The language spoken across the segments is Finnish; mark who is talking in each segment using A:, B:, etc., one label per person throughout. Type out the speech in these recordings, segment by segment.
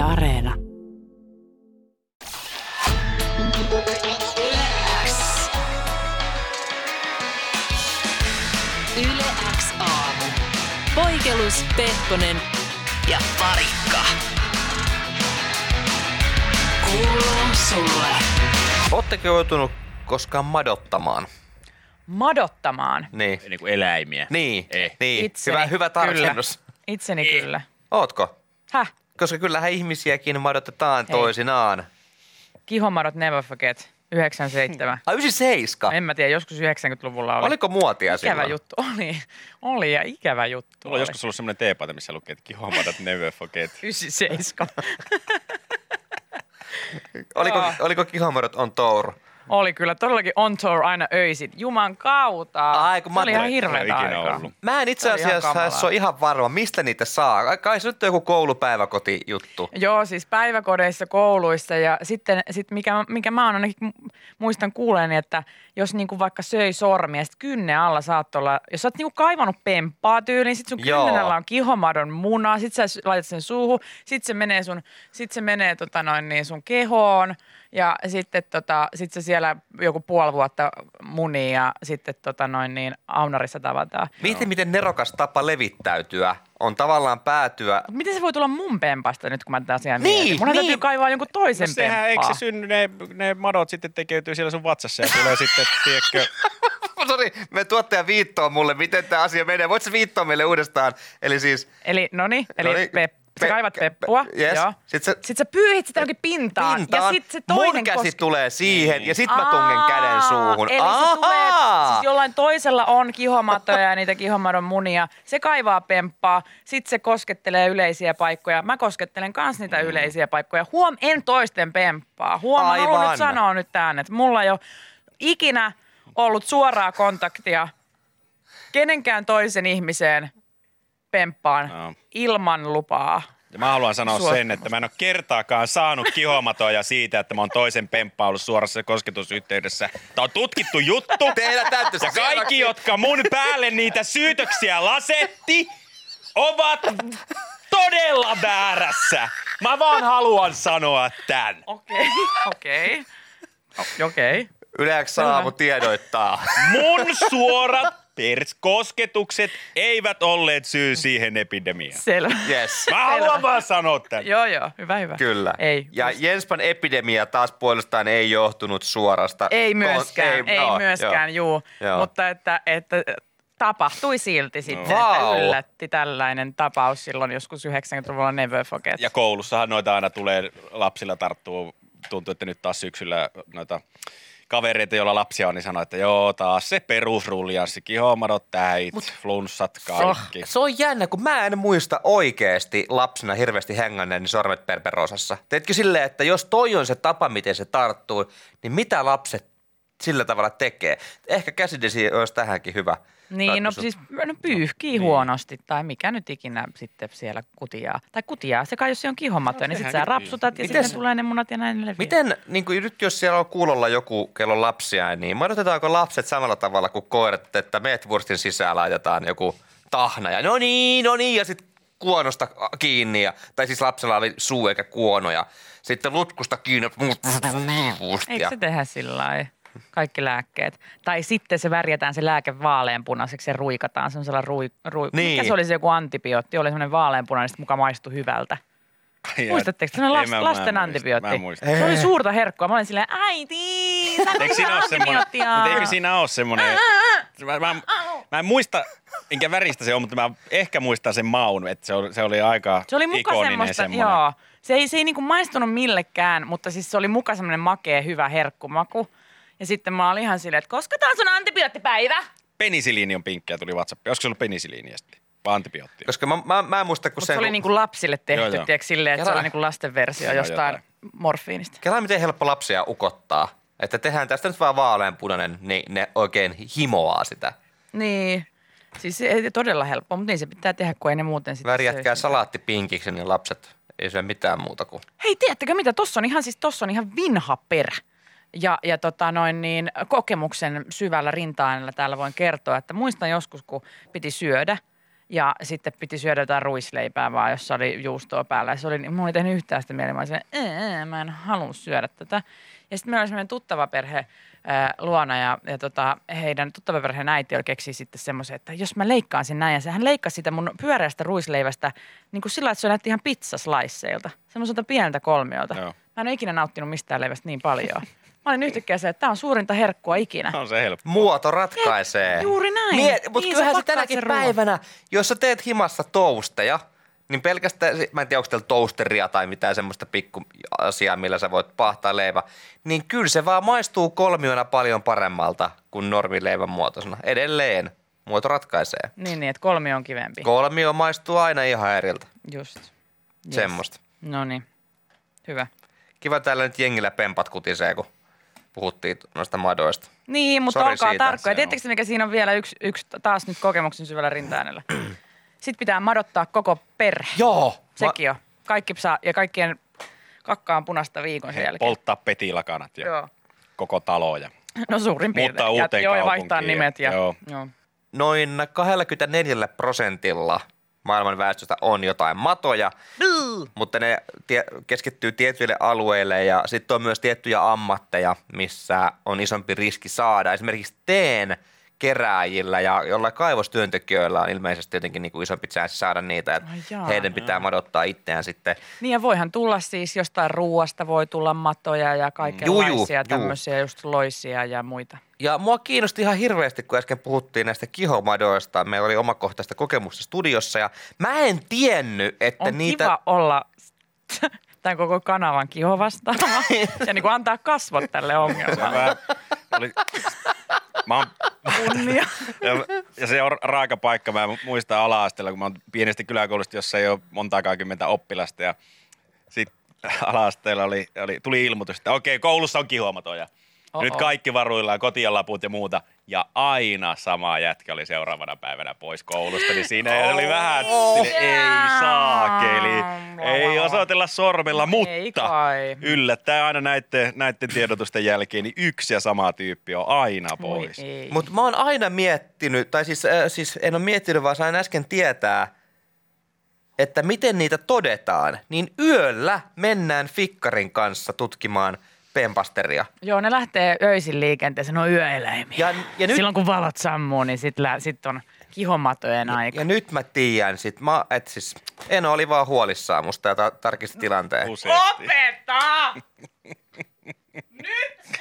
A: Areena.
B: Yle X aamu. Poikelus, Pehkonen ja Parikka. Kuuluu sulle.
C: Ootteko joutunut koskaan madottamaan?
D: Madottamaan.
C: Niin.
E: Niin kuin eläimiä.
C: Niin,
E: Eh.
C: niin.
D: Itseni,
C: hyvä, hyvä tarkennus.
D: Kyllä. Itseni kyllä.
C: Ootko?
D: Häh?
C: Koska kyllähän ihmisiäkin madotetaan
D: Hei.
C: toisinaan.
D: Kihomadot never forget. 97.
C: Ai 97.
D: En mä tiedä, joskus 90-luvulla oli.
C: Oliko muotia
D: Ikävä
C: silloin?
D: juttu. Oli. Oli ja ikävä juttu.
E: Mulla on
D: oli.
E: joskus ollut semmoinen teepaita, missä lukee, että kihomadat never forget.
D: 97.
C: Oliko, oliko kihamadot on tour?
D: Oli kyllä todellakin on tour aina öisin. Juman kautta.
C: Ai, kun
D: se
C: mä
D: oli ihan aikaa.
E: ollut.
C: Mä en itse asiassa ole ihan varma, mistä niitä saa. Kai se nyt on joku koulupäiväkoti juttu.
D: Joo, siis päiväkodeissa, kouluissa ja sitten sit mikä, mikä mä oon ainakin mu- muistan kuuleeni, että jos niinku vaikka söi sormia, sit kynnen alla saattoi olla, jos sä oot niinku kaivannut pemppaa tyyliin, sit sun alla on kihomadon muna, sit sä laitat sen suuhun, sit se menee sun, sit se menee tota noin niin sun kehoon ja sitten tota, sit se siellä joku puoli vuotta munii ja sitten tota noin niin aunarissa tavataan.
C: Miten, miten nerokas tapa levittäytyä on tavallaan päätyä.
D: Mut Miten se voi tulla mun pempasta nyt, kun mä tätä asiaa
C: Niin,
D: mietin? Mun
C: niin.
D: täytyy kaivaa jonkun toisen
E: No sehän, eikö
D: pemppaa.
E: se synny, ne, ne madot sitten tekeytyy siellä sun vatsassa ja tulee sitten, tiedätkö,
C: Sori, me tuottaja viittoo mulle, miten tämä asia menee. Voit sä viittoa meille uudestaan? Eli siis...
D: Eli, noni, eli
C: Noniin.
D: pep, sä
C: Pe-
D: kaivat
C: pe-
D: peppua.
C: yes.
D: Joo.
C: Sitten sä-
D: Sit sä pyyhit sitä johonkin pintaan.
C: pintaan,
D: Ja sit se toinen
C: mun käsi
D: koske-
C: tulee siihen
E: Niin.
C: ja sit mä tungen
D: Aa,
C: käden suuhun.
D: Eli se tulee, siis jollain toisella on kihomatoja ja niitä kihomadon munia. Se kaivaa pemppaa, sit se koskettelee yleisiä paikkoja. Mä koskettelen kans niitä
C: Mm.
D: yleisiä paikkoja. Huom, en toisten pemppaa. Huom, mä haluan
C: Aivan.
D: nyt sanoa nyt tämän, että mulla ei ole ikinä ollut suoraa kontaktia kenenkään toisen ihmiseen pemppaan
E: Joo.
D: ilman lupaa.
E: Ja mä haluan sanoa
D: Suostumus.
E: sen, että mä en ole kertaakaan saanut kihomatoja siitä, että mä oon toisen pemppaa ollut suorassa kosketusyhteydessä. Tämä on tutkittu juttu.
C: Teillä
E: Ja kaikki, jotka mun päälle niitä syytöksiä lasetti, ovat todella väärässä. Mä vaan haluan sanoa tämän.
D: Okei, okei. Okei.
C: Yleensä saavu tiedoittaa.
E: Mun suorat pers- kosketukset eivät olleet syy siihen epidemiaan.
D: Selvä.
C: Yes.
E: Mä haluan vaan sanoa tämän.
D: Joo, joo. Hyvä, hyvä.
C: Kyllä.
D: Ei.
C: Ja Jenspan epidemia taas puolestaan ei johtunut suorasta.
D: Ei myöskään, ei,
C: joo,
D: myöskään,
C: joo.
D: juu.
C: Joo.
D: Mutta että, että tapahtui silti sitten,
C: Vau.
D: että yllätti tällainen tapaus silloin joskus 90-luvulla Never Forget.
E: Ja koulussahan noita aina tulee, lapsilla tarttuu, tuntuu, että nyt taas syksyllä noita kavereita, joilla lapsia on, niin sanoo, että joo, taas se perusruljanssi, kihomadot, täit, flunssat, kaikki.
C: Se on jännä, kun mä en muista oikeasti lapsena hirveästi hengänneeni sormet perperosassa. Teetkö silleen, että jos toi on se tapa, miten se tarttuu, niin mitä lapset sillä tavalla tekee? Ehkä käsidesi olisi tähänkin hyvä.
D: Niin, no siis no pyyhkii huonosti tai mikä nyt ikinä sitten siellä kutiaa. Tai kutiaa, se kai jos se on kihomaton, niin sitten sä rapsutat ja
C: Miten
D: sitten tulee ne munat ja näin ne leviää.
C: Miten, niin kuin nyt jos siellä on kuulolla joku, kello on lapsia, niin madotetaanko lapset samalla tavalla kuin koirat, että meetvurstin sisään laitetaan joku tahna ja no niin, no niin, ja sitten kuonosta kiinni, ja, tai siis lapsella oli suu eikä kuono, ja sitten lutkusta kiinni,
D: Eikö se tehdä sillä lailla? Kaikki lääkkeet. Tai sitten se värjätään se lääke vaaleanpunaiseksi ja ruikataan semmoisella rui, rui
C: Niin.
D: Mikä se oli se joku antibiootti? Oli semmoinen vaaleanpunainen, sitten muka maistui hyvältä. Muistatteko? Se on
E: Ei,
D: las,
E: mä-
D: lasten
E: muista,
D: antibiootti.
E: mä.
D: Se oli suurta herkkua. Mä olin silleen, äiti,
E: Eikö siinä ole semmoinen, eikö siinä ole semmoinen, mä, mä, mä en muista, minkä väristä se on, mutta mä ehkä muistan sen maun, että se oli, se oli aika
D: Se oli muka
E: ikoninen
D: semmoista,
E: semmoinen.
D: joo. Se ei, se ei niinku maistunut millekään, mutta siis se oli muka semmoinen makea, hyvä herkkumaku. Ja sitten mä olin ihan silleen, että koska tää on sun antibioottipäivä?
E: Penisiliini on pinkkiä, tuli WhatsApp. Olisiko se ollut penisiliiniä sitten? Vai antibioottia?
C: koska mä, mä, mä en muista, kun
D: Mutta
C: se...
D: se oli niinku lapsille tehty,
E: Joo, joo.
D: tiedätkö, silleen, että se
C: Kela-
D: oli niinku lasten versio
E: Joo,
D: jostain
E: jotain.
D: morfiinista.
C: Kela miten helppo lapsia ukottaa. Että tehdään tästä nyt vaan vaaleanpunainen, niin ne oikein himoaa sitä.
D: Niin. Siis se ei todella helppoa, mutta niin se pitää tehdä, kun ei ne muuten sitten
C: Värjätkää salaatti pinkiksi, niin lapset ei syö mitään muuta kuin
D: Hei, tiedättekö mitä? Tossa on ihan, siis tossa on ihan vinha perä. Ja, ja tota noin niin, kokemuksen syvällä rinta täällä voin kertoa, että muistan joskus, kun piti syödä. Ja sitten piti syödä jotain ruisleipää vaan, jossa oli juustoa päällä. Ja se oli, niin- mulla oli tehnyt yhtään sitä mieleen. Mä olin silleen, "Ee, mä en halua syödä tätä. Ja sitten meillä oli semmoinen tuttava perhe ää, luona ja, ja tota, heidän tuttava perheen äiti oli keksi sitten semmoisen, että jos mä leikkaan sen näin. Ja se, hän leikkasi sitä mun pyöreästä ruisleivästä niin kuin sillä että se näytti ihan pizzasliceilta. Semmoiselta pieneltä kolmiolta.
E: Joo.
D: Mä en ole ikinä nauttinut mistään leivästä niin paljon. Mä olin yhtäkkiä se, että tämä on suurinta herkkua ikinä.
E: On se helppo.
C: Muoto ratkaisee.
D: Juuri näin.
C: Mutta
D: Niin,
C: kyllähän se tänäkin päivänä, jos sä teet himassa tousteja, niin pelkästään, mä en tiedä onko teillä toasteria tai mitään semmoista pikku asiaa, millä sä voit pahtaa leivä, niin kyllä se vaan maistuu kolmiona paljon paremmalta kuin normileivän muotoisena. Edelleen muoto ratkaisee.
D: Niin, niin, että kolmi on kivempi.
C: Kolmio maistuu aina ihan eriltä.
D: Just. Yes.
C: Semmosta.
D: No niin. Hyvä.
C: Kiva täällä nyt jengillä pempat kutisee, kun puhuttiin noista madoista.
D: Niin, mutta
C: Sori
D: olkaa tarkkoja. Tiedättekö mikä siinä on vielä yksi, yksi taas nyt kokemuksen syvällä rintaäänellä? Sitten pitää madottaa koko perhe.
C: Joo!
D: Sekin on. Kaikki saa, ja kaikkien kakka on punasta viikon sen jälkeen.
E: Polttaa petilakanat ja
D: Joo.
E: koko talo. Ja...
D: No suurin piirtein.
E: Muuttaa uuteen
D: ja, joo, ja vaihtaa nimet. Ja,
E: joo.
D: joo.
C: noin 24 prosentilla maailman väestöstä on jotain matoja, mutta ne tie- keskittyy tietyille alueille ja sitten on myös tiettyjä ammatteja, missä on isompi riski saada. Esimerkiksi teen kerääjillä ja jollain kaivostyöntekijöillä on ilmeisesti jotenkin niin kuin isompi chanssi saada niitä, että
D: jaa.
C: heidän pitää madottaa itseään sitten.
D: Niin ja voihan tulla siis jostain ruuasta, voi tulla matoja ja kaikenlaisia
C: juu.
D: tämmöisiä, just loisia ja muita.
C: Ja mua kiinnosti ihan hirveästi, kun äsken puhuttiin näistä kihomadoista. Meillä oli omakohtaista kokemusta studiossa ja mä en tiennyt, että
D: On
C: niitä...
D: kiva olla tämän koko kanavan kiho vastaava ja niin kuin antaa kasvot tälle
E: on
D: ongelmalle.
E: vähän, oli, mä oon,
D: Kunnia.
E: ja, ja, se on raaka paikka. Mä muistan ala-asteella, kun mä oon pienestä kyläkoulusta, jossa ei ole montaakaan kymmentä oppilasta. Ja sitten ala-asteella oli, oli, tuli ilmoitus, että okei, koulussa on kihuamatoja.
D: Oh-oh.
E: Nyt kaikki varuillaan, kotialaput ja muuta. Ja aina sama jätkä oli seuraavana päivänä pois koulusta, niin siinä oli vähän, sille, ei saakeli, ei osoitella sormella,
D: Ei
E: mutta
D: kai.
E: yllättäen aina näiden, näiden tiedotusten jälkeen, niin yksi ja sama tyyppi on aina pois.
D: ei.
C: Mutta mä oon aina miettinyt, tai siis, äh, siis en ole miettinyt, vaan sain äsken tietää, että miten niitä todetaan. Niin yöllä mennään fikkarin kanssa tutkimaan pempasteria.
D: Joo, ne lähtee öisin liikenteeseen, ne on yöeläimiä.
C: Ja, ja, nyt,
D: Silloin kun valot sammuu, niin sitten sit on kihomatojen aika.
C: ja nyt mä tiedän sit, mä, et siis, en oli vaan huolissaan musta ja ta- tarkisti tilanteen.
E: Useasti.
D: Opeta!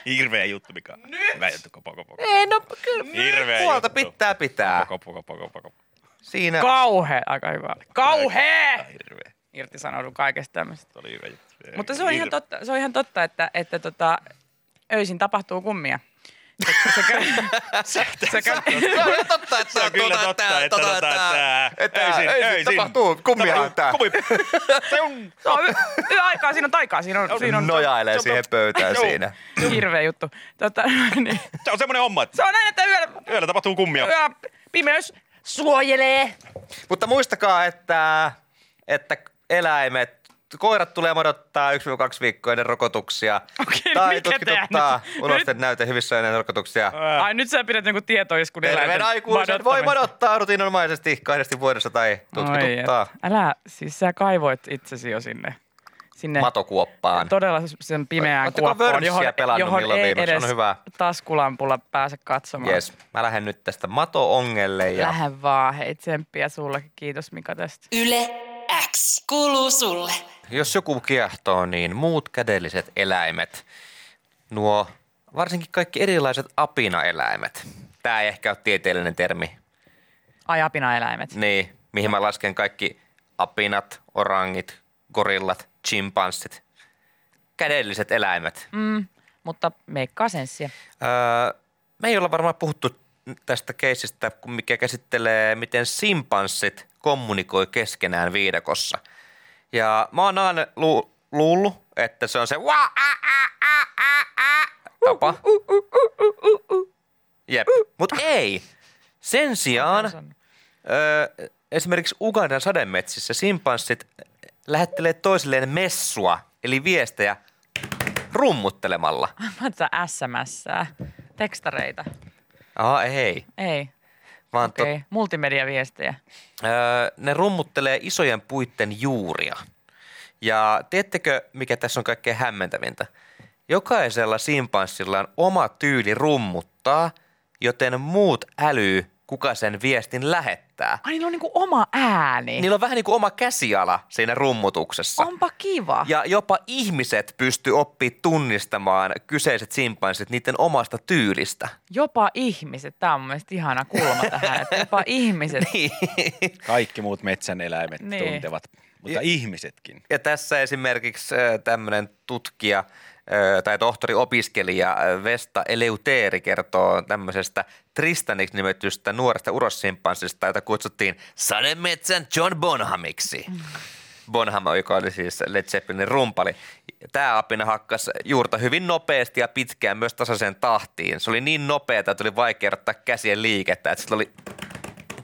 E: Hirveä juttu, mikä on. Hyvä juttu, kopo, kopo, kopo.
C: Ei no, kyllä
E: Hirveä
C: huolta
E: juttu.
C: pitää pitää.
E: Kopo, kopo, kopo, kopo.
C: Siinä,
D: Kauhe, aika hyvä. Kauhea!
E: Hirveä.
D: Irtisanoudun kaikesta tämmöistä.
E: Oli hyvä juttu.
D: Mutta se on ihan totta, se on ihan totta että, että tota, öisin tapahtuu kummia. Se, se, se, se,
C: on ihan totta, että
E: Se on kyllä totta, että, tota, että,
C: että
E: öisin,
C: öisin
E: öisin
C: tapahtuu kummia tää.
E: Kummi. Se on
D: se on yöaikaa, siinä on taikaa, siinä on, siinä on
C: Nojailee
E: se on
C: siihen pöytään siinä.
D: hirveä juttu. Tota, niin.
E: Se on semmoinen homma, että
D: Se on näin, että yöllä,
E: yöllä tapahtuu kummia.
D: yö, pimeys suojelee.
C: Mutta muistakaa, että, että eläimet, koirat tulee odottaa 1-2 viikkoa ennen rokotuksia.
D: Okei,
C: tai
D: mikä
C: tutkituttaa
D: nyt-
C: ulosten näyte hyvissä ennen rokotuksia.
D: Ai nyt sä pidät jonkun tietoiskun
C: Terveen
D: eläinten
C: aikuisen voi madottaa rutiinomaisesti kahdesti vuodessa tai tutkituttaa
D: Oi. Älä, siis sä kaivoit itsesi jo sinne. sinne
C: matokuoppaan.
D: Todella sen pimeään
C: Ootteko
D: kuoppaon,
C: Wordsia
D: johon,
C: pelannut
D: johon ei
C: viimeksi?
D: edes
C: On hyvä.
D: taskulampulla pääse katsomaan.
C: Yes. Mä lähden nyt tästä mato-ongelle ja
D: Lähde vaan, hei tsemppiä sullekin. Kiitos Mika tästä.
B: Yle X kuuluu sulle.
C: Jos joku kiehtoo, niin muut kädelliset eläimet, nuo varsinkin kaikki erilaiset apinaeläimet. Tämä ei ehkä ole tieteellinen termi,
D: Ai apinaeläimet.
C: niin, mihin mä lasken kaikki apinat, orangit, gorillat, chimpanssit, kädelliset eläimet.
D: Mm, mutta meikkaa senssiä.
C: Öö, me ei olla varmaan puhuttu tästä keisistä, kun mikä käsittelee, miten simpanssit kommunikoi keskenään viidakossa. Ja mä oon aina lu- luullut, että se on se wa a a a a a tapa. Jep, mut ei. Sen sijaan öö, esimerkiksi Ugandan sademetsissä simpanssit lähettelee toisilleen messua, eli viestejä rummuttelemalla.
D: Mä oon SMS, tekstareita.
C: Aha, ei.
D: Ei.
C: Vaan
D: Okei, okay. multimediaviestejä.
C: Öö, ne rummuttelee isojen puitten juuria. Ja tiedättekö, mikä tässä on kaikkein hämmentävintä? Jokaisella simpanssilla on oma tyyli rummuttaa, joten muut älyy, kuka sen viestin lähettää.
D: Ai niillä on niinku oma ääni.
C: Niillä on vähän niin kuin oma käsiala siinä rummutuksessa.
D: Onpa kiva.
C: Ja jopa ihmiset pysty oppii tunnistamaan kyseiset simpanssit niiden omasta tyylistä.
D: Jopa ihmiset. Tämä on mun mielestä ihana kulma tähän, että jopa ihmiset.
C: Niin.
E: Kaikki muut metsän eläimet
D: Niin.
E: tuntevat, mutta ihmisetkin.
C: Ja tässä esimerkiksi tämmöinen tutkija tai tohtori-opiskelija ö, Vesta Eleuteeri kertoo tämmöisestä Tristaniksi nimetystä nuoresta urossimpanssista, jota kutsuttiin sademetsän John Bonhamiksi. Bonham, joka oli siis Led Zeppelinin rumpali. Tämä apina hakkas juurta hyvin nopeasti ja pitkään myös tasaiseen tahtiin. Se oli niin nopeata, että oli vaikea ottaa käsien liikettä, että sillä oli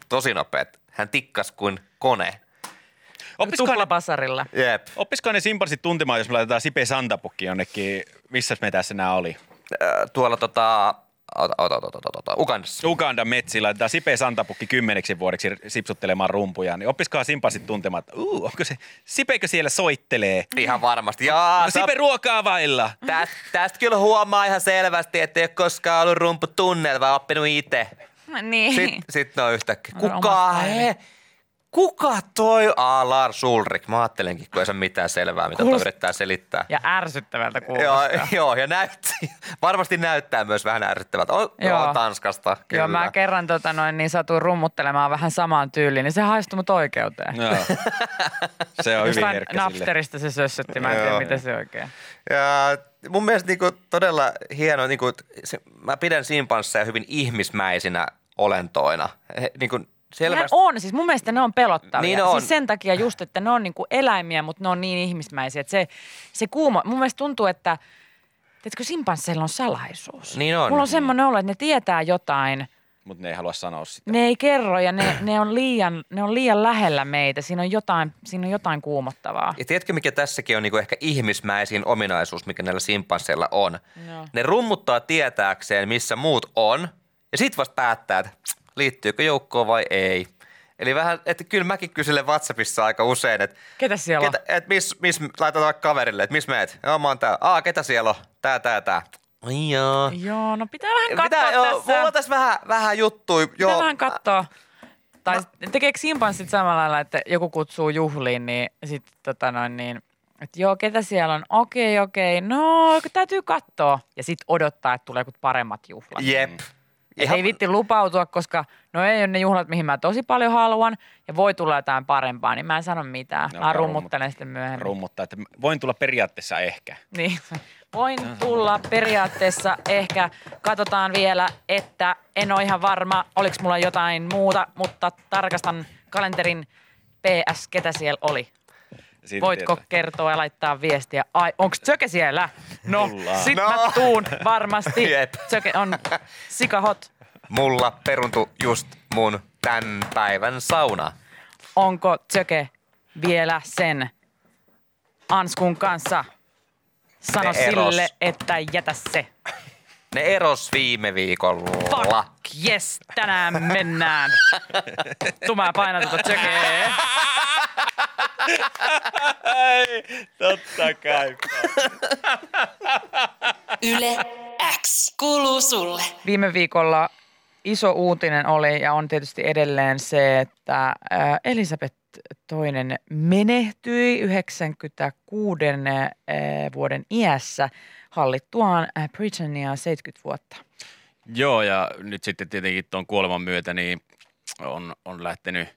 C: tosi nopeat. Hän tikkas kuin kone.
D: Tuplapasarilla.
C: Jep.
E: oppisikohan ne simpanssit tuntemaan, jos me laitetaan Sipe Santapukki jonnekin, missä me tässä nämä oli?
C: Ö, Tuolla tota, ota, ota, ota, ota, ota, Ugandassa.
E: Ugandan metsiin laitetaan Sipe Santapukki kymmeneksi vuodeksi sipsuttelemaan rumpuja, niin oppisikohan simpanssit tuntemaan, että uu, onko se, Sipekö siellä soittelee?
C: Ihan varmasti. Jaa,
E: No, Sipe ruokaa vailla.
C: tästä, tästä kyllä huomaa ihan selvästi, että ei ole koskaan ollut rumpu tunnel, vaan oppinut itse.
D: Niin.
C: Sitten sit ne on yhtäkkiä, kuka he? Kuka toi? Aa, Lars Ulrik. Mä ajattelenkin, kun ei se ole mitään selvää, mitä toi
D: Kuulost-
C: yrittää selittää.
D: Ja ärsyttävältä
C: Joo,
D: kuulostaa.
C: joo, ja näytti, varmasti näyttää myös vähän ärsyttävältä. On,
D: Joo.
C: joo. Tanskasta, kyllä.
D: Joo, mä kerran tota noin, niin satuin rummuttelemaan vähän samaan tyyliin, niin se haistui mut oikeuteen.
E: Joo. Se on hyvin
D: Jostain
E: herkkä sille.
D: napsterista se sössötti, mä en tiedä
C: Joo.
D: mitä se oikein.
C: Ja mun mielestä niinku todella hieno, niinku, se, mä pidän simpansseja hyvin ihmismäisinä olentoina. He, niinku,
D: Nehän
C: selvästi,
D: on, siis mun mielestä ne on pelottavia.
C: Niin on.
D: Siis sen takia just, että ne on niinku eläimiä, mutta ne on niin ihmismäisiä. Että se, se kuuma, mun mielestä tuntuu, että Tiedätkö, simpansseilla on salaisuus.
C: Niin on.
D: Mulla on semmoinen olo, että ne tietää jotain,
E: Mutta ne ei halua sanoa sitä.
D: ne ei kerro ja ne, ne, on, liian, ne on liian lähellä meitä. Siinä on jotain, siinä on jotain kuumottavaa.
C: Ja tiedätkö, mikä tässäkin on niinku ehkä ihmismäisin ominaisuus, mikä näillä simpansseilla on?
D: Joo.
C: Ne rummuttaa tietääkseen, missä muut on, ja sit vasta päättää, että liittyykö joukkoon vai ei. Eli vähän, että kyllä mäkin kyselen WhatsAppissa aika usein, että
D: Ketä siellä
C: ketä, et miss, miss, laitetaan vaikka kaverille, että missä meet? Joo, mä oon tää. Aa, ketä siellä on? Tää, tää, tää. Ai joo.
D: on? Joo, no pitää vähän katsoa
C: Pitää, joo,
D: tässä.
C: mulla on tässä vähän, vähän juttui.
D: Pitää
C: Joo,
D: vähän katsoa. Tai no. tekeekö simpanssit samalla lailla, että joku kutsuu juhliin, niin sitten tota noin niin, että joo, ketä siellä on? Okei, okei, no täytyy katsoa. Ja sitten odottaa, että tulee jotkut paremmat juhlat.
C: Jep.
D: Et ei vitti lupautua, koska no ei ole ne juhlat, mihin mä tosi paljon haluan. Ja voi tulla jotain parempaa, niin mä en sano mitään.
E: Ne
D: mä rummuttelen sitten myöhemmin.
E: Rummuttaa, että voin tulla periaatteessa ehkä.
D: Niin. Voin tulla periaatteessa ehkä. Katsotaan vielä, että en ole ihan varma, oliko mulla jotain muuta, mutta tarkastan kalenterin PS, ketä siellä oli.
E: Siitä
D: Voitko
E: tietää.
D: kertoa ja laittaa viestiä? Ai, onko Tsöke siellä? No,
E: Tullaan.
D: sit
C: No.
D: mä tuun varmasti.
C: Jep.
D: Tsöke on sikahot.
C: Mulla peruntu just mun tämän päivän sauna.
D: Onko Tsöke vielä sen Anskun kanssa? Sano
C: Ne eros.
D: sille, että jätä se.
C: Ne eros viime viikolla.
D: Fuck, yes, tänään mennään. Tuu mä painan tuota Tsökeä.
E: Ei, totta kai.
B: Yle X kuuluu sulle.
D: Viime viikolla iso uutinen oli ja on tietysti edelleen se, että ää, Elisabeth toinen menehtyi 96 ää, vuoden iässä hallittuaan ää, Britannia 70 vuotta.
E: Joo, ja nyt sitten tietenkin tuon kuoleman myötä niin on, on lähtenyt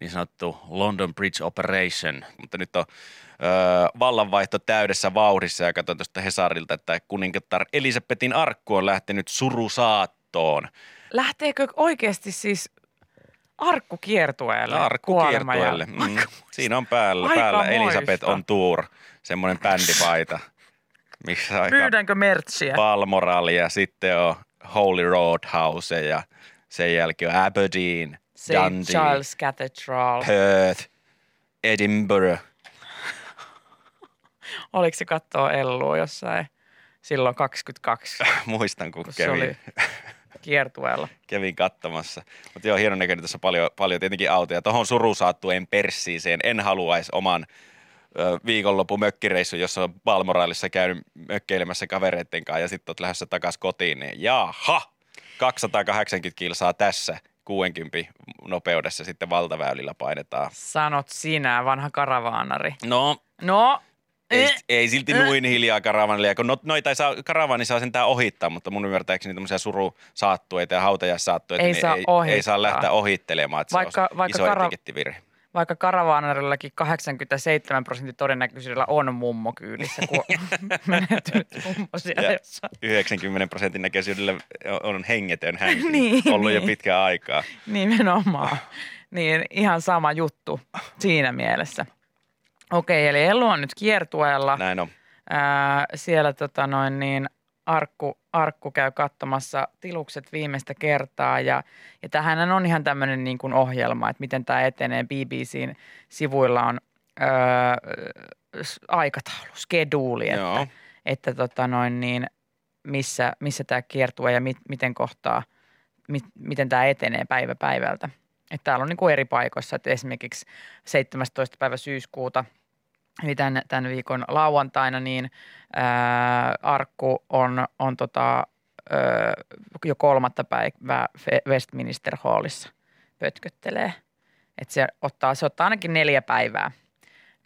E: niin sanottu London Bridge Operation, mutta nyt on öö, vallanvaihto täydessä vauhdissa ja katsoin tuosta Hesarilta, että kuningatar Elisabetin arkku on lähtenyt surusaattoon.
D: Lähteekö oikeasti siis arkku kiertueelle?
E: Arkku
D: kuolema ja-.
E: Mm. Siinä on päällä,
D: Aika
E: päällä
D: moista.
E: Elisabeth on tour, semmoinen bändipaita, missä aika
D: Pyydänkö mertsiä?
E: Balmoral ja sitten on Holy Roadhouse ja sen jälkeen on Aberdeen,
D: St.
E: Dundee,
D: Charles Cathedral.
E: Perth, Edinburgh.
D: Oliko se katsoa Ellua jossain silloin 22?
E: Muistan, kun
D: kun se
E: kävin.
D: oli kiertueella.
E: kävin katsomassa. Mutta joo, hienon näköinen tässä paljon, paljon tietenkin autoja. Tuohon surusaattueen perssiiseen en haluaisi oman viikonlopun mökkireissun, jossa on Balmoraalissa käynyt mökkeilemässä kavereitten kanssa ja sitten olet lähdössä takaisin kotiin, niin jaha, 280 kilsaa tässä 60 nopeudessa sitten valtaväylillä painetaan.
D: Sanot sinä, vanha karavaanari.
E: No,
D: No,
E: ei,
D: eh,
E: ei silti
D: eh.
E: noin hiljaa karavanilla, kun no, noita ei saa, karavaani saa sentään ohittaa, mutta mun ymmärtääkseni tämmöisiä surusaattueita ja hautajaissaattueita
D: Ei
E: niin
D: saa
E: ei, ei saa lähteä ohittelemaan, että
D: Vaikka-
E: se on
D: vaikka
E: iso
D: kara-
E: etikettivirhe.
D: Vaikka karavaanarillakin 87 prosentin todennäköisyydellä on mummo kyydissä, kun on menehtynyt mummo siellä
E: Ja
D: jossain.
E: 90 prosentin näköisyydellä on hengetön hänkin
D: Niin,
E: ollut jo
D: niin.
E: pitkään aikaa.
D: Nimenomaan. Niin ihan sama juttu siinä mielessä. Okei, eli Ellu on nyt kiertueella.
E: Näin on.
D: Ää, siellä tota noin niin, Arkku, Arkku käy katsomassa tilukset viimeistä kertaa ja, ja tähän on ihan tämmöinen niin kuin ohjelma, että miten tämä etenee. BBCn sivuilla on öö, aikataulu, skeduuli, että,
E: Joo.
D: että tota noin niin, missä, missä tämä kiertue ja mit, miten kohtaa, mit, miten tämä etenee päivä päivältä. Että täällä on niin kuin eri paikoissa, että esimerkiksi 17. päivä syyskuuta, eli tämän, tämän viikon lauantaina, niin ää, Arkku on, on tota, ää, jo kolmatta päivää Westminster Hallissa pötköttelee. Että se ottaa, se ottaa ainakin neljä päivää.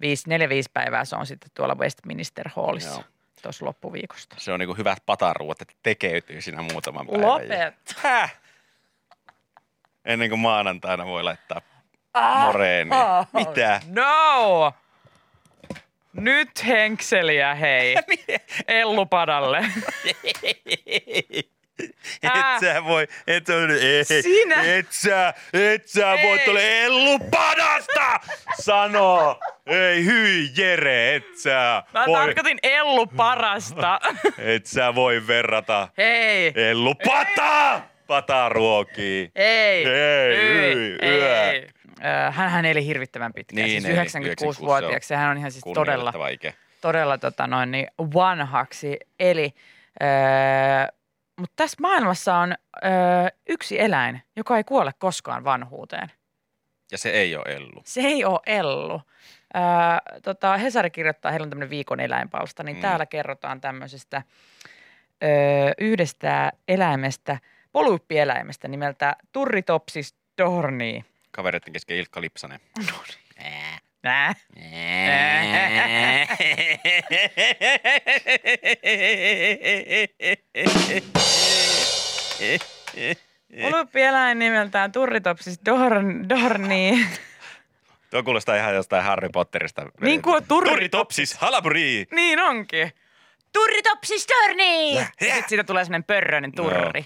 D: Viisi, neljä, viisi päivää se on sitten tuolla Westminster Hallissa
E: Joo.
D: tuossa loppuviikosta.
E: Se on niinku hyvät pataruuat, että tekeytyy siinä muutaman päivän.
D: Lopet!
E: Häh? Ennen kuin maanantaina voi laittaa moreeni. Mitä?
D: No! Nyt henkseliä hei. Ellupadalle.
E: Et sä voi, et sä, ei,
D: Sinä.
E: et sä, et sä voi
D: Ei.
E: tuolle ellupadasta sano. Ei hyi Jere, et sä
D: Mä
E: voi,
D: tarkoitin Ellu parasta.
E: et sä voi verrata
D: Hei.
E: ellupata pataruokiin.
D: Ei.
E: Ei,
D: Ei.
E: ei, yö.
D: Ei. Ö, Hänhän eli hirvittävän pitkään,
E: Niin
D: siis
E: eli
D: 96-vuotiaaksi. Sehän on ihan siis todella,
E: ikä.
D: todella tota noin, niin vanhaksi. Eli, öö, mutta tässä maailmassa on öö, yksi eläin, joka ei kuole koskaan vanhuuteen.
E: Ja se ei ole Ellu.
D: Se ei ole Ellu. Öö, tota, Hesari kirjoittaa, heillä on tämmöinen viikon eläinpalsta, niin
E: Mm.
D: mm. täällä kerrotaan tämmöisestä öö, yhdestä eläimestä, polyyppieläimestä nimeltä Turritopsis dorni.
E: Kavereiden kesken Ilkka Lipsanen.
D: Nää. Polyyppieläin nimeltään Turritopsis dorn, dorni.
E: Tuo kuulostaa ihan jostain Harry Potterista.
D: Niin kuin turritopsis.
E: Turritopsis, halaburi.
D: Niin onkin. Turritopsis dorni! Ja sitten siitä tulee sellainen pörröinen turri.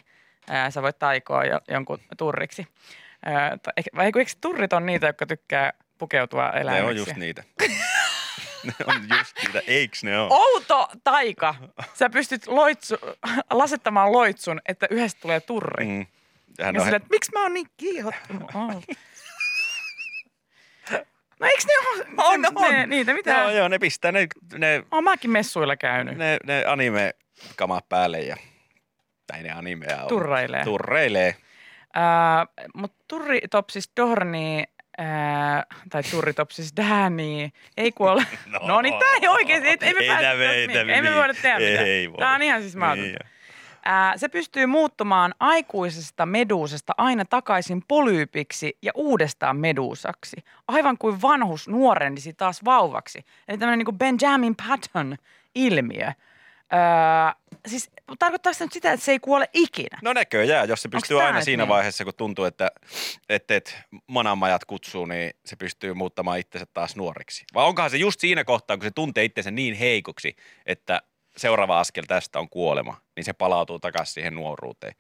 D: Ää, sä voit taikoa jo, jonkun turriksi. Vai eikö eikö turrit on niitä, jotka tykkää pukeutua
E: Ne
D: eläimiksi?
E: on just niitä. ne on just niitä, eiks ne oo?
D: Outo taika. Sä pystyt loitsu, lasettamaan loitsun, että yhdestä tulee turri. Mm.
E: Hän
D: Ja
E: on,
D: sillä, että miksi mä oon niin kiihottunut? No eikö ne ole
E: On, on.
D: Ne, niitä? Mitä?
E: Joo, joo, ne pistää ne, ne,
D: Oon mäkin messuilla käynyt.
E: ne, ne anime-kamat päälle ja tai ne animea on.
D: Turreilee.
E: Turreilee.
D: Uh, Mutta Turritopsis Dorni, uh, tai Turritopsis Dani, ei kuole.
E: No.
D: No, niin, tää ei oikeesti, ei, ei me
E: Ei
D: päästä
E: me- ei
D: mihinkään. Ei me
E: niin.
D: voida tehdä
E: Ei
D: mitään.
E: voi.
D: Tää on ihan siis mahdotonta.
E: Niin.
D: Se pystyy muuttumaan aikuisesta meduusasta aina takaisin polyypiksi ja uudestaan meduusaksi. Aivan kuin vanhus nuorenisi taas vauvaksi. Eli tämmöinen niin Benjamin Patton ilmiö. Öö, siis tarkoittaako se nyt sitä, että se ei kuole ikinä?
E: No näköjään, jos se pystyy aina siinä
D: niin?
E: vaiheessa, kun tuntuu, että et, et manamajat kutsuu, niin se pystyy muuttamaan itsensä taas nuoriksi. Vai onkohan se just siinä kohtaa, kun se tuntee itsensä niin heikoksi, että seuraava askel tästä on kuolema, niin se palautuu takaisin siihen nuoruuteen.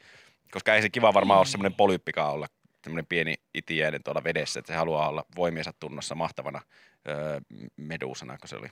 E: Koska ei se kiva varmaan ole semmoinen polyyppikaan olla, semmoinen pieni itiäinen tuolla vedessä, että se haluaa olla voimiensa tunnossa mahtavana öö, medusana, kun se oli.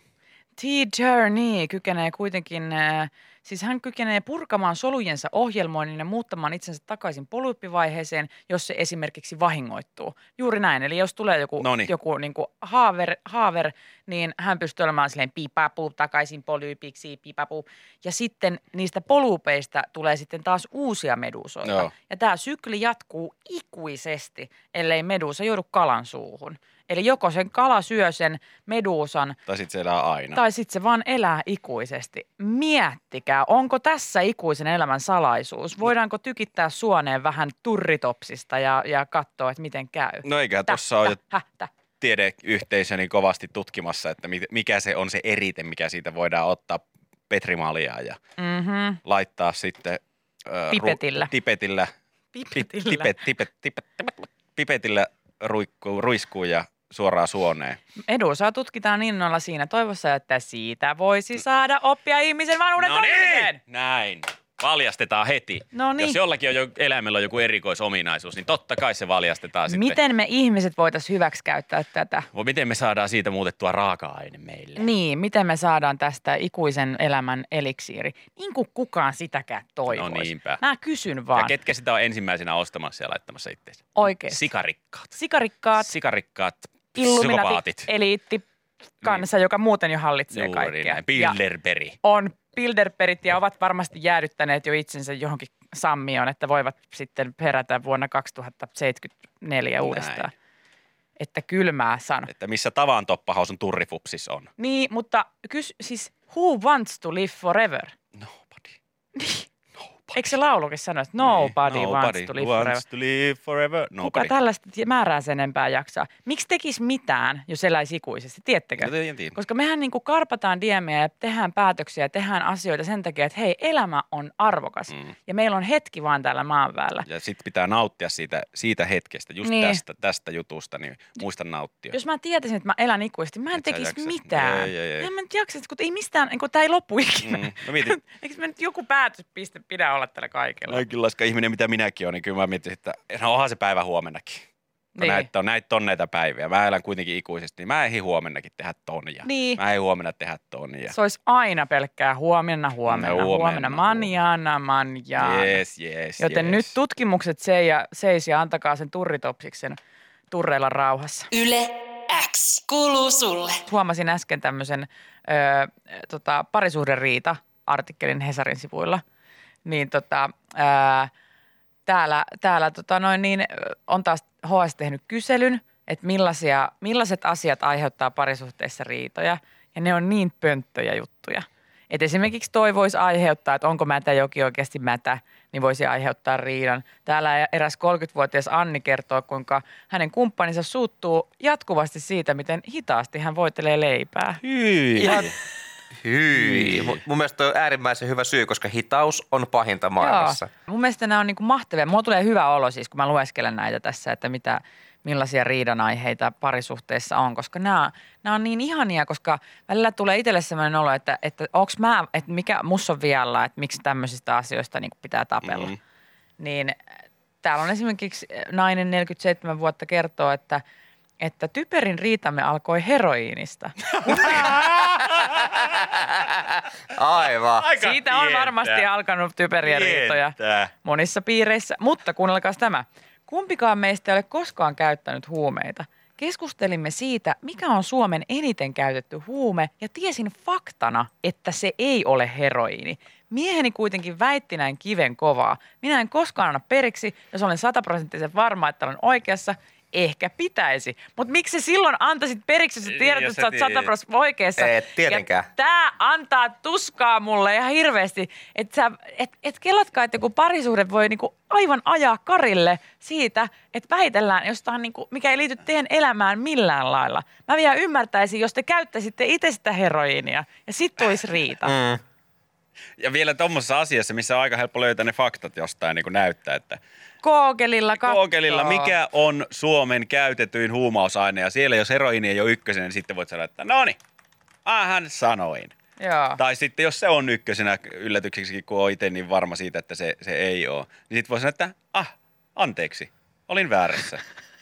D: T-Journey kykenee kuitenkin, äh, siis hän kykenee purkamaan solujensa ohjelmoinnin ja muuttamaan itsensä takaisin polyppivaiheeseen, jos se esimerkiksi vahingoittuu. Juuri näin, eli jos tulee joku,
E: Noniin.
D: joku niin kuin haaver, haaver, niin hän pystyy olemaan silleen pipapu takaisin polypiksi, pipapu. Ja sitten niistä polypeista tulee sitten taas uusia medusoita.
E: Joo.
D: Ja tämä sykli jatkuu ikuisesti, ellei medusa joudu kalan suuhun. Eli joko sen kala syö sen meduusan
E: Tai sitten se elää aina.
D: tai sitten se vaan elää ikuisesti. Miettikää, onko tässä ikuisen elämän salaisuus? Voidaanko tykittää suoneen vähän turritopsista ja, ja katsoa, että miten käy?
E: No
D: Tä,
E: tuossa ole tiedeyhteisö niin kovasti tutkimassa, että mikä se on se erite, mikä siitä voidaan ottaa petrimalia ja
D: Mhm.
E: laittaa sitten... ö,
D: Pipetillä.
E: Tipetillä.
D: Pipetillä.
E: Tipet, tipet, tipet, pipetillä ruikkuu, ruiskuu ja suoraan suoneen.
D: Medusaa tutkitaan innolla siinä toivossa, että siitä voisi saada oppia ihmisen vanhuuden toimimiseen.
E: Näin. Valjastetaan heti.
D: No niin.
E: Jos jollakin on jo, eläimellä on joku erikoisominaisuus, niin totta kai se valjastetaan sitten.
D: Miten me ihmiset voitaisiin hyväksikäyttää tätä?
E: Voi, miten me saadaan siitä muutettua raaka-aine meille?
D: Niin, miten me saadaan tästä ikuisen elämän eliksiiri? Niin kuin kukaan sitäkään toivoisi.
E: No niinpä.
D: Mä kysyn
E: Ja
D: vaan.
E: ketkä sitä on ensimmäisenä ostamassa ja laittamassa itseensä?
D: Oikeesti.
E: Sikarikkaat.
D: Sikarikkaat,
E: Sikarikkaat
D: Illuminati,
E: psykopaatit.
D: eliitti, kansa, joka muuten jo hallitsee
E: Juuri
D: kaikkea.
E: näin.
D: Ja
E: Bilderberg.
D: on Bilderperit ja ovat varmasti jäädyttäneet jo itsensä johonkin sammioon, että voivat sitten perätä vuonna 2074 uudestaan. Että kylmää sano.
E: Että missä tavan toppahausun turrifupsis on.
D: Niin, mutta kys, siis who wants to live forever?
E: Nobody. Nobody.
D: Eikö se laulukin sano, että nobody,
E: Niin.
D: wants to live forever?
E: wants to live forever.
D: Kuka
E: Nobody.
D: tällaista määrää sen enempää jaksaa? Miksi tekisi mitään, jos eläisi ikuisesti? Tiedättekö?
E: No.
D: Koska mehän niin kuin karpataan diemiä ja tehdään päätöksiä ja tehdään asioita sen takia, että hei, elämä on arvokas.
E: Mm.
D: Ja meillä on hetki vaan täällä maan päällä.
E: Ja sitten pitää nauttia siitä, siitä hetkestä, just
D: Niin.
E: tästä, tästä jutusta, niin muista nauttia.
D: Jos mä tietäisin, että mä elän ikuisesti, mä en
E: Et
D: tekisi
E: jaksa.
D: mitään.
E: Ei, ei, ei.
D: En mä nyt jaksaisi, kun ei mistään, kun tää ei loppu ikinä.
E: Mm. No
D: Eikö me nyt joku päätöspiste pidä olla tällä kaikella?
E: kaikenlaista ihminen, mitä minäkin olen, niin kyllä mä mietin, että no onhan se päivä huomennakin. Kun
D: Niin.
E: näitä, on, näitä on näitä päiviä. Mä elän kuitenkin ikuisesti, niin mä ehdin huomennakin tehdä tonia.
D: Niin.
E: Mä ehdin huomenna tehdä tonia.
D: Se olisi aina pelkkää huomenna, huomenna,
E: No,
D: huomenna,
E: huomenna,
D: manjana, manjana.
E: Yes, yes,
D: Joten
E: yes.
D: nyt tutkimukset se ja, seis ja antakaa sen turritopsiksen turreilla rauhassa.
B: Yle X kuuluu sulle.
D: Huomasin äsken tämmöisen ö, tota, parisuhderiita-artikkelin Hesarin sivuilla. Niin tota, ää, täällä, täällä tota noin niin, on taas HS tehnyt kyselyn, että millaisia, millaiset asiat aiheuttaa parisuhteissa riitoja. Ja ne on niin pönttöjä juttuja. Et esimerkiksi toi voisi aiheuttaa, että onko mätä jokin oikeasti mätä, niin voisi aiheuttaa riidan. Täällä eräs 30-vuotias Anni kertoo, kuinka hänen kumppaninsa suuttuu jatkuvasti siitä, miten hitaasti hän voitelee leipää.
E: Hyi.
C: Ihan hyi. Mun, mun mielestä on äärimmäisen hyvä syy, koska hitaus on pahinta maailmassa.
D: Joo. Mun mielestä nämä on niin kuin mahtavia. Mulla tulee hyvä olo siis, kun mä lueskelen näitä tässä, että mitä, millaisia riidanaiheita parisuhteissa on, koska nämä, nämä on niin ihania, koska välillä tulee itselle sellainen olo, että, että onks mä, että mikä mus on vialla, että miksi tämmöisistä asioista niin pitää tapella.
E: Mm.
D: Niin täällä on esimerkiksi nainen 47 vuotta kertoo, että että typerin riitamme alkoi heroiinista.
C: Aivan.
E: Aika
D: Siitä on
E: pientä.
D: varmasti alkanut typeriä riitoja
E: Pientä.
D: monissa piireissä. Mutta kuunnelkaa tämä. Kumpikaan meistä ei ole koskaan käyttänyt huumeita. Keskustelimme siitä, mikä on Suomen eniten käytetty huume ja tiesin faktana, että se ei ole heroiini. Mieheni kuitenkin väitti näin kiven kovaa. Minä en koskaan anna periksi, jos olen sataprosenttisen varma, että olen oikeassa. Ehkä pitäisi. Mutta miksi silloin antaisit periksi, jos
E: Niin,
D: tiedät,
E: jos
D: että
E: sä
D: oot
E: tiedät.
D: sataprosenttisen oikeassa?
C: Et tietenkään.
D: Tää antaa tuskaa mulle ihan hirveästi, että et, et kelatkaa, että joku parisuhde voi niinku aivan ajaa karille siitä, että väitellään jostain, niinku, mikä ei liity teidän elämään millään lailla. Mä vielä ymmärtäisin, jos te käyttäisitte itse sitä heroiinia ja sit tulisi riita.
C: Mm.
E: Ja vielä tuommoisessa asiassa, missä on aika helppo löytää ne faktat jostain niin kuin näyttää, että
D: Kookelilla kattoo.
E: Kookelilla, mikä on Suomen käytetyin huumausaine, ja siellä jos heroini ei ole ykkösenä, niin sitten voit sanoa, että no niin, hän sanoin.
D: Joo.
E: Tai sitten jos se on ykkösenä yllätykseksi, kun on itse niin varma siitä, että se, se ei ole, niin sitten voi sanoa, että ah, anteeksi, olin väärässä.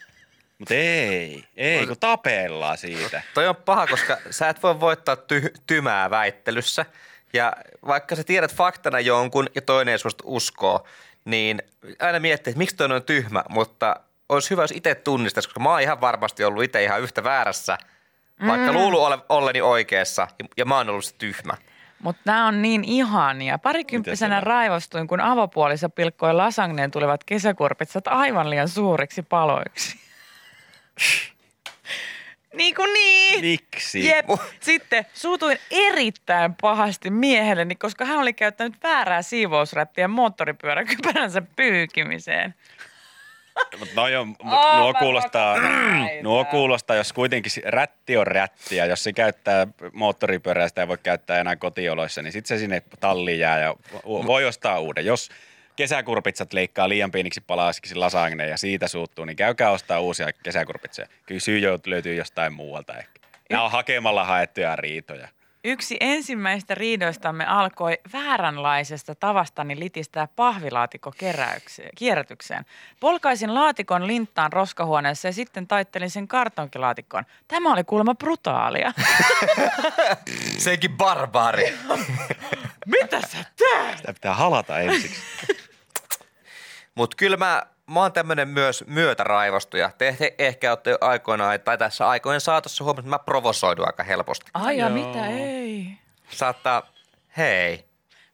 E: Mutta ei, ei, kun tapellaan siitä.
C: Toi on paha, koska sä et voi voittaa ty- tymää väittelyssä. Ja vaikka sä tiedät faktana jonkun ja toinen ei susta uskoo, niin aina miettii, että miksi toi on tyhmä, mutta olisi hyvä, jos itse tunnistaisi, koska mä oon ihan varmasti ollut itse ihan yhtä väärässä, vaikka mm. luulu ole, olleni oikeassa ja, mä oon ollut se tyhmä.
D: Mutta nämä on niin ihania. Parikymppisenä raivostuin, kun avopuolissa pilkkoi lasagneen tulevat kesäkurpitsat aivan liian suuriksi paloiksi. niin kuin niin.
E: Miksi?
D: Jep. Sitten suutuin erittäin pahasti miehelleni, koska hän oli käyttänyt väärää siivousrättiä moottoripyöräkypäränsä pyykimiseen.
E: Mutta noi on, mut
D: Aa,
E: nuo kuulostaa, nuo kuulostaa, jos kuitenkin rätti on rättiä, jos se käyttää moottoripyörää, sitä ei voi käyttää enää kotioloissa, niin sitten se sinne talliin jää ja voi ostaa uuden. Jos kesäkurpitsat leikkaa liian pieniksi palaisiksi lasagne ja siitä suuttuu, niin käykää ostaa uusia kesäkurpitseja. Kyllä syy löytyy jostain muualta ehkä. Nämä on hakemalla haettuja riitoja.
D: Yksi ensimmäistä riidoistamme alkoi vääränlaisesta tavastani litistää pahvilaatikko kierrätykseen. Polkaisin laatikon linttaan roskahuoneessa ja sitten taittelin sen kartonkilaatikkoon. Tämä oli kuulemma brutaalia.
C: Senkin barbaari.
D: Mitä sä teet?
E: Sitä pitää halata ensiksi.
C: Mutta kyllä mä, mä oon tämmönen myös myötäraivostuja. Te ehkä, ehkä olette aikoinaan, tai tässä aikojen saatossa huomannut, että mä provosoidun aika helposti.
D: Ai ja mitä ei?
C: Saattaa, hei,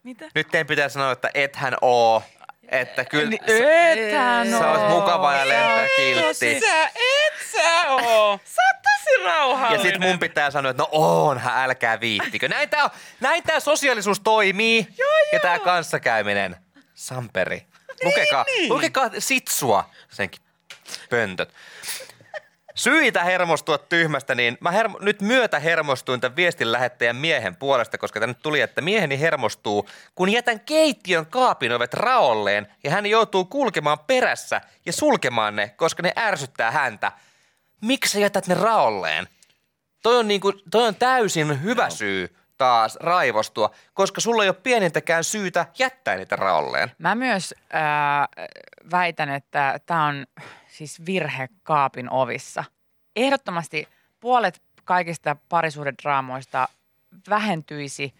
D: Mitä?
C: nyt teidän pitää sanoa, että ethän oo. Että kyllä
D: Niin,
C: sä,
D: ethän
C: sä oot
D: oo.
C: mukava ja lempeä kiltti.
D: Sä et sä oo. Sä oot tosi rauhallinen.
C: Ja sit mun pitää sanoa, että no onhan, älkää viittikö. Näin tää, on- näin tää sosiaalisuus toimii. Joo, joo. Ja tää kanssakäyminen. Samperi. Lukekaa, niin, lukekaa sitsua senkin pöntöt. Syitä hermostua tyhmästä, niin mä hermo, nyt myötä hermostuin tämän viestin lähettäjän miehen puolesta, koska tänne tuli, että mieheni hermostuu, kun jätän keittiön kaapin ovet raolleen ja hän joutuu kulkemaan perässä ja sulkemaan ne, koska ne ärsyttää häntä. Miksi sä jätät ne raolleen? Toi on, niinku, toi on täysin hyvä syy taas raivostua, koska sulla ei ole pienintäkään syytä jättää niitä raolleen.
D: Mä myös äh, väitän, että tämä on siis virhe kaapin ovissa. Ehdottomasti puolet kaikista parisuhdedraamoista vähentyisi,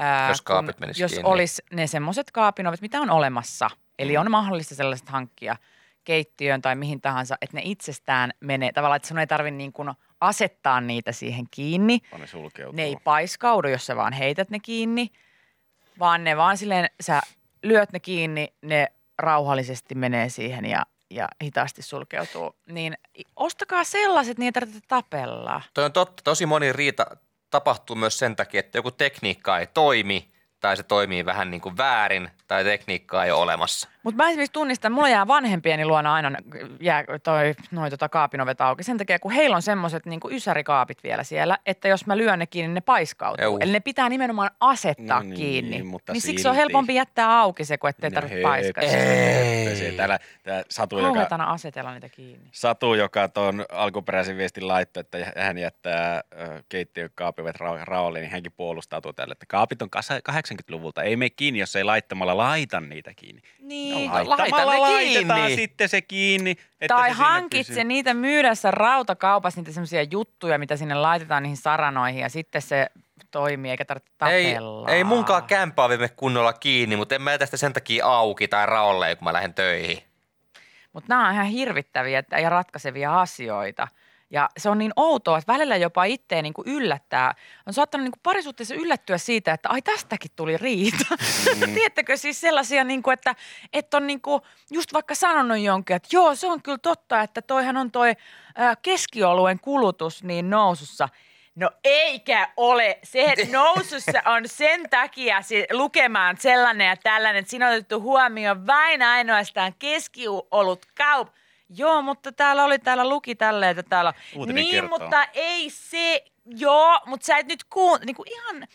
D: äh,
C: Jos kaapit
D: kun- jos
C: kiinni.
D: olisi ne semmoiset kaapin ovet, mitä on olemassa. Eli on mahdollista sellaiset hankkia keittiöön tai mihin tahansa, että ne itsestään menee. Tavallaan, että sun ei tarvitse niin kuin asettaa niitä siihen kiinni.
E: On ne sulkeutuu.
D: Ne ei paiskaudu, jos sä vaan heität ne kiinni, vaan ne vaan silleen, sä lyöt ne kiinni, ne rauhallisesti menee siihen ja, ja hitaasti sulkeutuu. Niin ostakaa sellaiset, niin ei tarvitse tapella.
C: Toi on totta. Tosi moni riita tapahtuu myös sen takia, että joku tekniikka ei toimi tai se toimii vähän niin kuin väärin tai tekniikkaa ei ole olemassa.
D: Mutta mä esimerkiksi tunnistan, mulla jää vanhempieni luona aina jää toi, noi tota kaapinovet auki sen takia, kun heillä on semmoiset niin ysärikaapit vielä siellä, että jos mä lyön ne kiinni, ne paiskautuu. Eli ne pitää nimenomaan asettaa
E: No niin,
D: kiinni.
E: mutta
D: niin siksi on
E: silti.
D: helpompi jättää auki se, kun ettei tarvitse paiskata.
C: Ei.
E: Täällä, tää Satu, joka,
D: asetella niitä kiinni.
E: Satu, joka tuon alkuperäisen viestin laittoi, että hän jättää keittiön kaapivet ra- raolle, niin hänkin puolustautuu tälle, että kaapit on kasa- 80-luvulta. Ei mene kiinni, jos ei laittamalla laita niitä kiinni.
D: Niin,
E: no,
C: laita ne
E: laitetaan
C: kiinni.
E: sitten se kiinni. Että
D: Tai
E: se
D: hankitse
E: pysyy.
D: niitä myydessä rautakaupassa, niitä semmoisia juttuja, mitä sinne laitetaan niihin saranoihin ja sitten se toimii, eikä tarvitse
C: Ei,
D: tapella.
C: ei munkaan kämpää viime kunnolla kiinni, mutta en mä jätä sitä sen takia auki tai raolle, kun mä lähden töihin.
D: Mutta nämä on ihan hirvittäviä että- ja ratkaisevia asioita. Ja se on niin outoa, että välillä jopa itteen niin kuin yllättää. On saattanut niin kuin parisuhteessa yllättyä siitä, että ai tästäkin tuli riita. Mm. Tiedättekö siis sellaisia, niin kuin, että, että on niin kuin just vaikka sanonut jonkin, että joo se on kyllä totta, että toihan on toi ää, keskioluen kulutus niin nousussa. No eikä ole. Se nousussa on sen takia se lukemaan sellainen ja tällainen, että siinä on otettu huomioon vain ainoastaan keskiolut kaup. Joo, mutta täällä oli, täällä luki tälleen, että täällä...
E: Uutinen
D: niin,
E: kertoo.
D: mutta ei se, joo, mutta sä et nyt kuun, niin kuin ihan,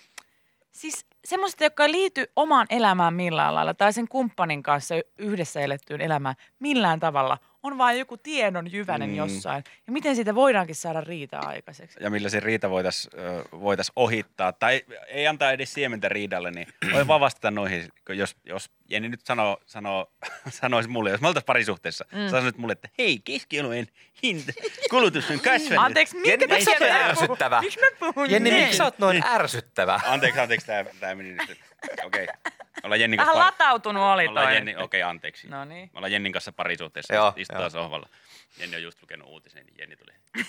D: siis semmoiset, jotka ei liity omaan elämään millään lailla tai sen kumppanin kanssa yhdessä elettyyn elämään millään tavalla, on vain joku tiedon jyvänen mm. jossain. Ja miten siitä voidaankin saada riitaa aikaiseksi?
E: ja millä se riita voitaisiin voitais ohittaa, tai ei antaa edes siementä riidalle, niin voi vaan vastata noihin, jos, jos Jenni nyt sanoo, sanoo, sanoisi mulle, jos me oltaisiin parisuhteessa, mm. sanoisit mulle, että hei, keskioluen hinta, kulutus on kasvanut.
D: Anteeksi, minkä
C: Jenni, miksi
D: takia mä
C: ärsyttävä?
D: Miksi mä puhun
C: Jenni, miksi sä oot noin ärsyttävä?
E: Anteeksi, anteeksi, tämä, tämä meni nyt. Okei, okay. Ollaan Jennin
D: Vähän
E: kanssa
D: latautunut oli
E: ollaan
D: toi.
E: Jenni, okei, okay, anteeksi.
D: No niin.
E: Me ollaan Jennin kanssa parisuhteessa,
C: Joo,
E: istutaan
C: joo.
E: sohvalla. Jenni on just lukenut uutisen, niin Jenni tuli.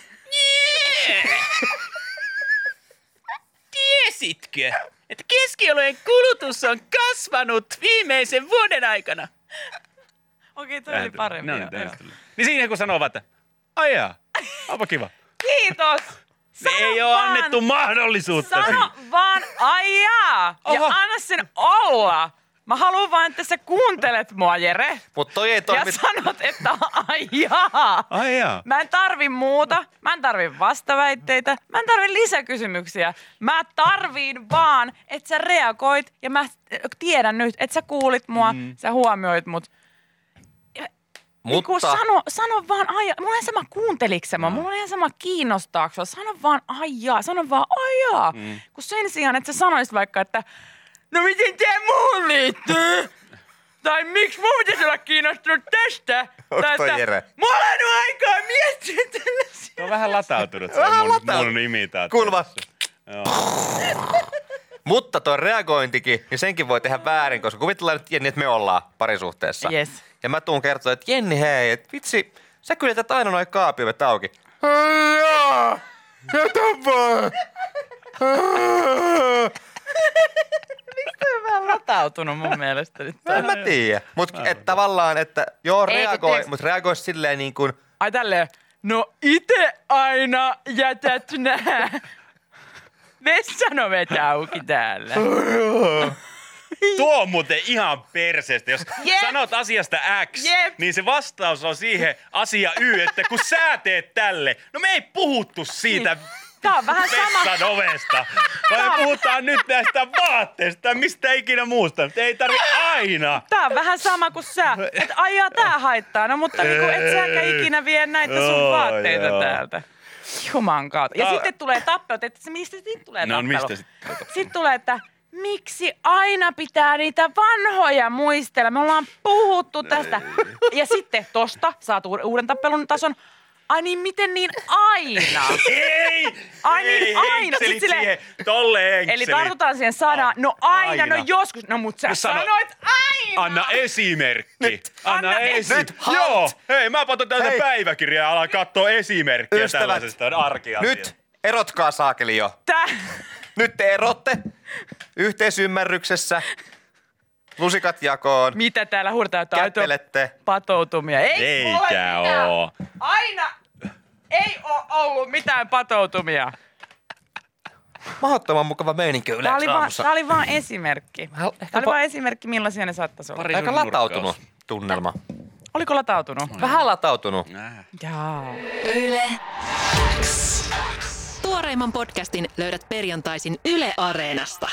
E: Tiesitkö, että keskiolojen kulutus on kasvanut viimeisen vuoden aikana?
D: Okei, toi oli parempi.
E: No, niin, niin siinä kun sanoo vaan, että ai jaa, onpa kiva.
D: Kiitos!
E: Me
D: Sano
E: ei ole
D: vaan-
E: annettu mahdollisuutta
D: Sano vaan aijaa! Ja
E: Oho.
D: anna sen olla! Mä haluan vaan, että sä kuuntelet mua, Jere.
C: Mutta toi ei
D: Ja
C: toimi.
D: sanot, että aijaa!
E: Ai jaa.
D: Mä en tarvi muuta, mä en tarvi vastaväitteitä, mä en tarvi lisäkysymyksiä. Mä tarviin vaan, että sä reagoit ja mä tiedän nyt, että sä kuulit mua, mm. sä huomioit mut. Mutta...
C: Mutta
D: sano, sano vaan aijaa. Mulla on ihan sama kuunteliks sä mua, mulla on ihan sama kiinnostaako. Sano vaan aijaa, sano vaan aijaa. Mm. Kun sen sijaan, että sä sanoisit vaikka, että no miten tää muun liittyy? Tai miksi mun pitäisi olla kiinnostunut tästä? Tai
C: toi Jere?
D: Mulla on aikaa miettiä tällaisia.
E: On vähän latautunut se
C: Vähän
E: mun, mun imitaatio.
C: Kulma.
E: Joo.
C: Mutta tuo reagointikin, niin senkin voi tehdä väärin, koska kuvitellaan nyt Jenni, että me ollaan parisuhteessa.
D: Yes.
C: Ja mä tuun kertoa, että Jenni hei, että vitsi, sä kyljetät aina noin kaapiovet auki. Jaa, jätä vaan.
D: Toi on vähän latautunut mun mielestä nyt.
C: En mä tiedä. Mutta et tavallaan, että joo,
D: Ei, kun
C: reagoi,
D: tiiäks-
C: mutta reagoi silleen niin kuin,
D: Ai tälleen, no ite aina jätät nää vessanovet auki täällä.
E: Tuo on muuten ihan perseestä. Jos
D: Jep.
E: sanot asiasta X,
D: Jep.
E: niin se vastaus on siihen asia Y, että kun sä teet tälle, no me ei puhuttu siitä
D: Tää on vähän sama.
E: vessan ovesta, me puhutaan nyt näistä vaatteista, mistä ikinä muusta. Ei tarvi aina.
D: Tää on vähän sama kuin sä. Että aijaa tää haittaa. No mutta niinku et säkään ikinä vie näitä sun vaatteita täältä. Juman kautta. Ja
E: Tää-
D: sitten tulee tappelut, että mistä sitten tulee
E: No,
D: tappelu?
E: mistä sit-
D: Sitten tulee, että miksi aina pitää niitä vanhoja muistella? Me ollaan puhuttu tästä. Ja sitten tosta saat uuden tappelun tason. Ai niin, miten niin aina?
E: Ei!
D: Ai niin,
E: ei,
D: aina.
E: Henkselit
D: Sit silleen-
E: siihen, tolle
D: Eli tartutaan siihen sanaan. No aina,
E: Aina.
D: no joskus. No mut sä
E: No sano-
D: sanoit aina.
E: Anna esimerkki.
C: Nyt.
E: Anna,
D: Anna
E: esi-
C: Nyt, halt.
E: Joo. Hei, mä paton täältä päiväkirjaa ja alan katsoa esimerkkejä
C: Ystävät.
E: tällaisesta arkiasiasta.
C: nyt erotkaa saakeli jo.
D: Tää.
C: Nyt te erotte yhteisymmärryksessä, lusikat jakoon,
D: Mitä täällä huudetaan?
C: Kättelette.
D: patoutumia. Ei
E: Eikä
D: ole
E: oo.
D: Aina ei ole ollut mitään patoutumia.
C: Mahdottoman mukava meininki
D: Tämä
C: yleensä
D: oli, vaan,
C: aamussa.
D: tämä oli vaan esimerkki. Tämä oli
C: pa-
D: vaan esimerkki, millaisia ne saattaisi olla.
E: Pari-
C: Aika latautunut tunnelma.
D: Oliko latautunut?
C: Vähän latautunut.
E: Äh.
D: Jaa.
B: Yle X. Tuoreimman podcastin löydät perjantaisin Yle Areenasta.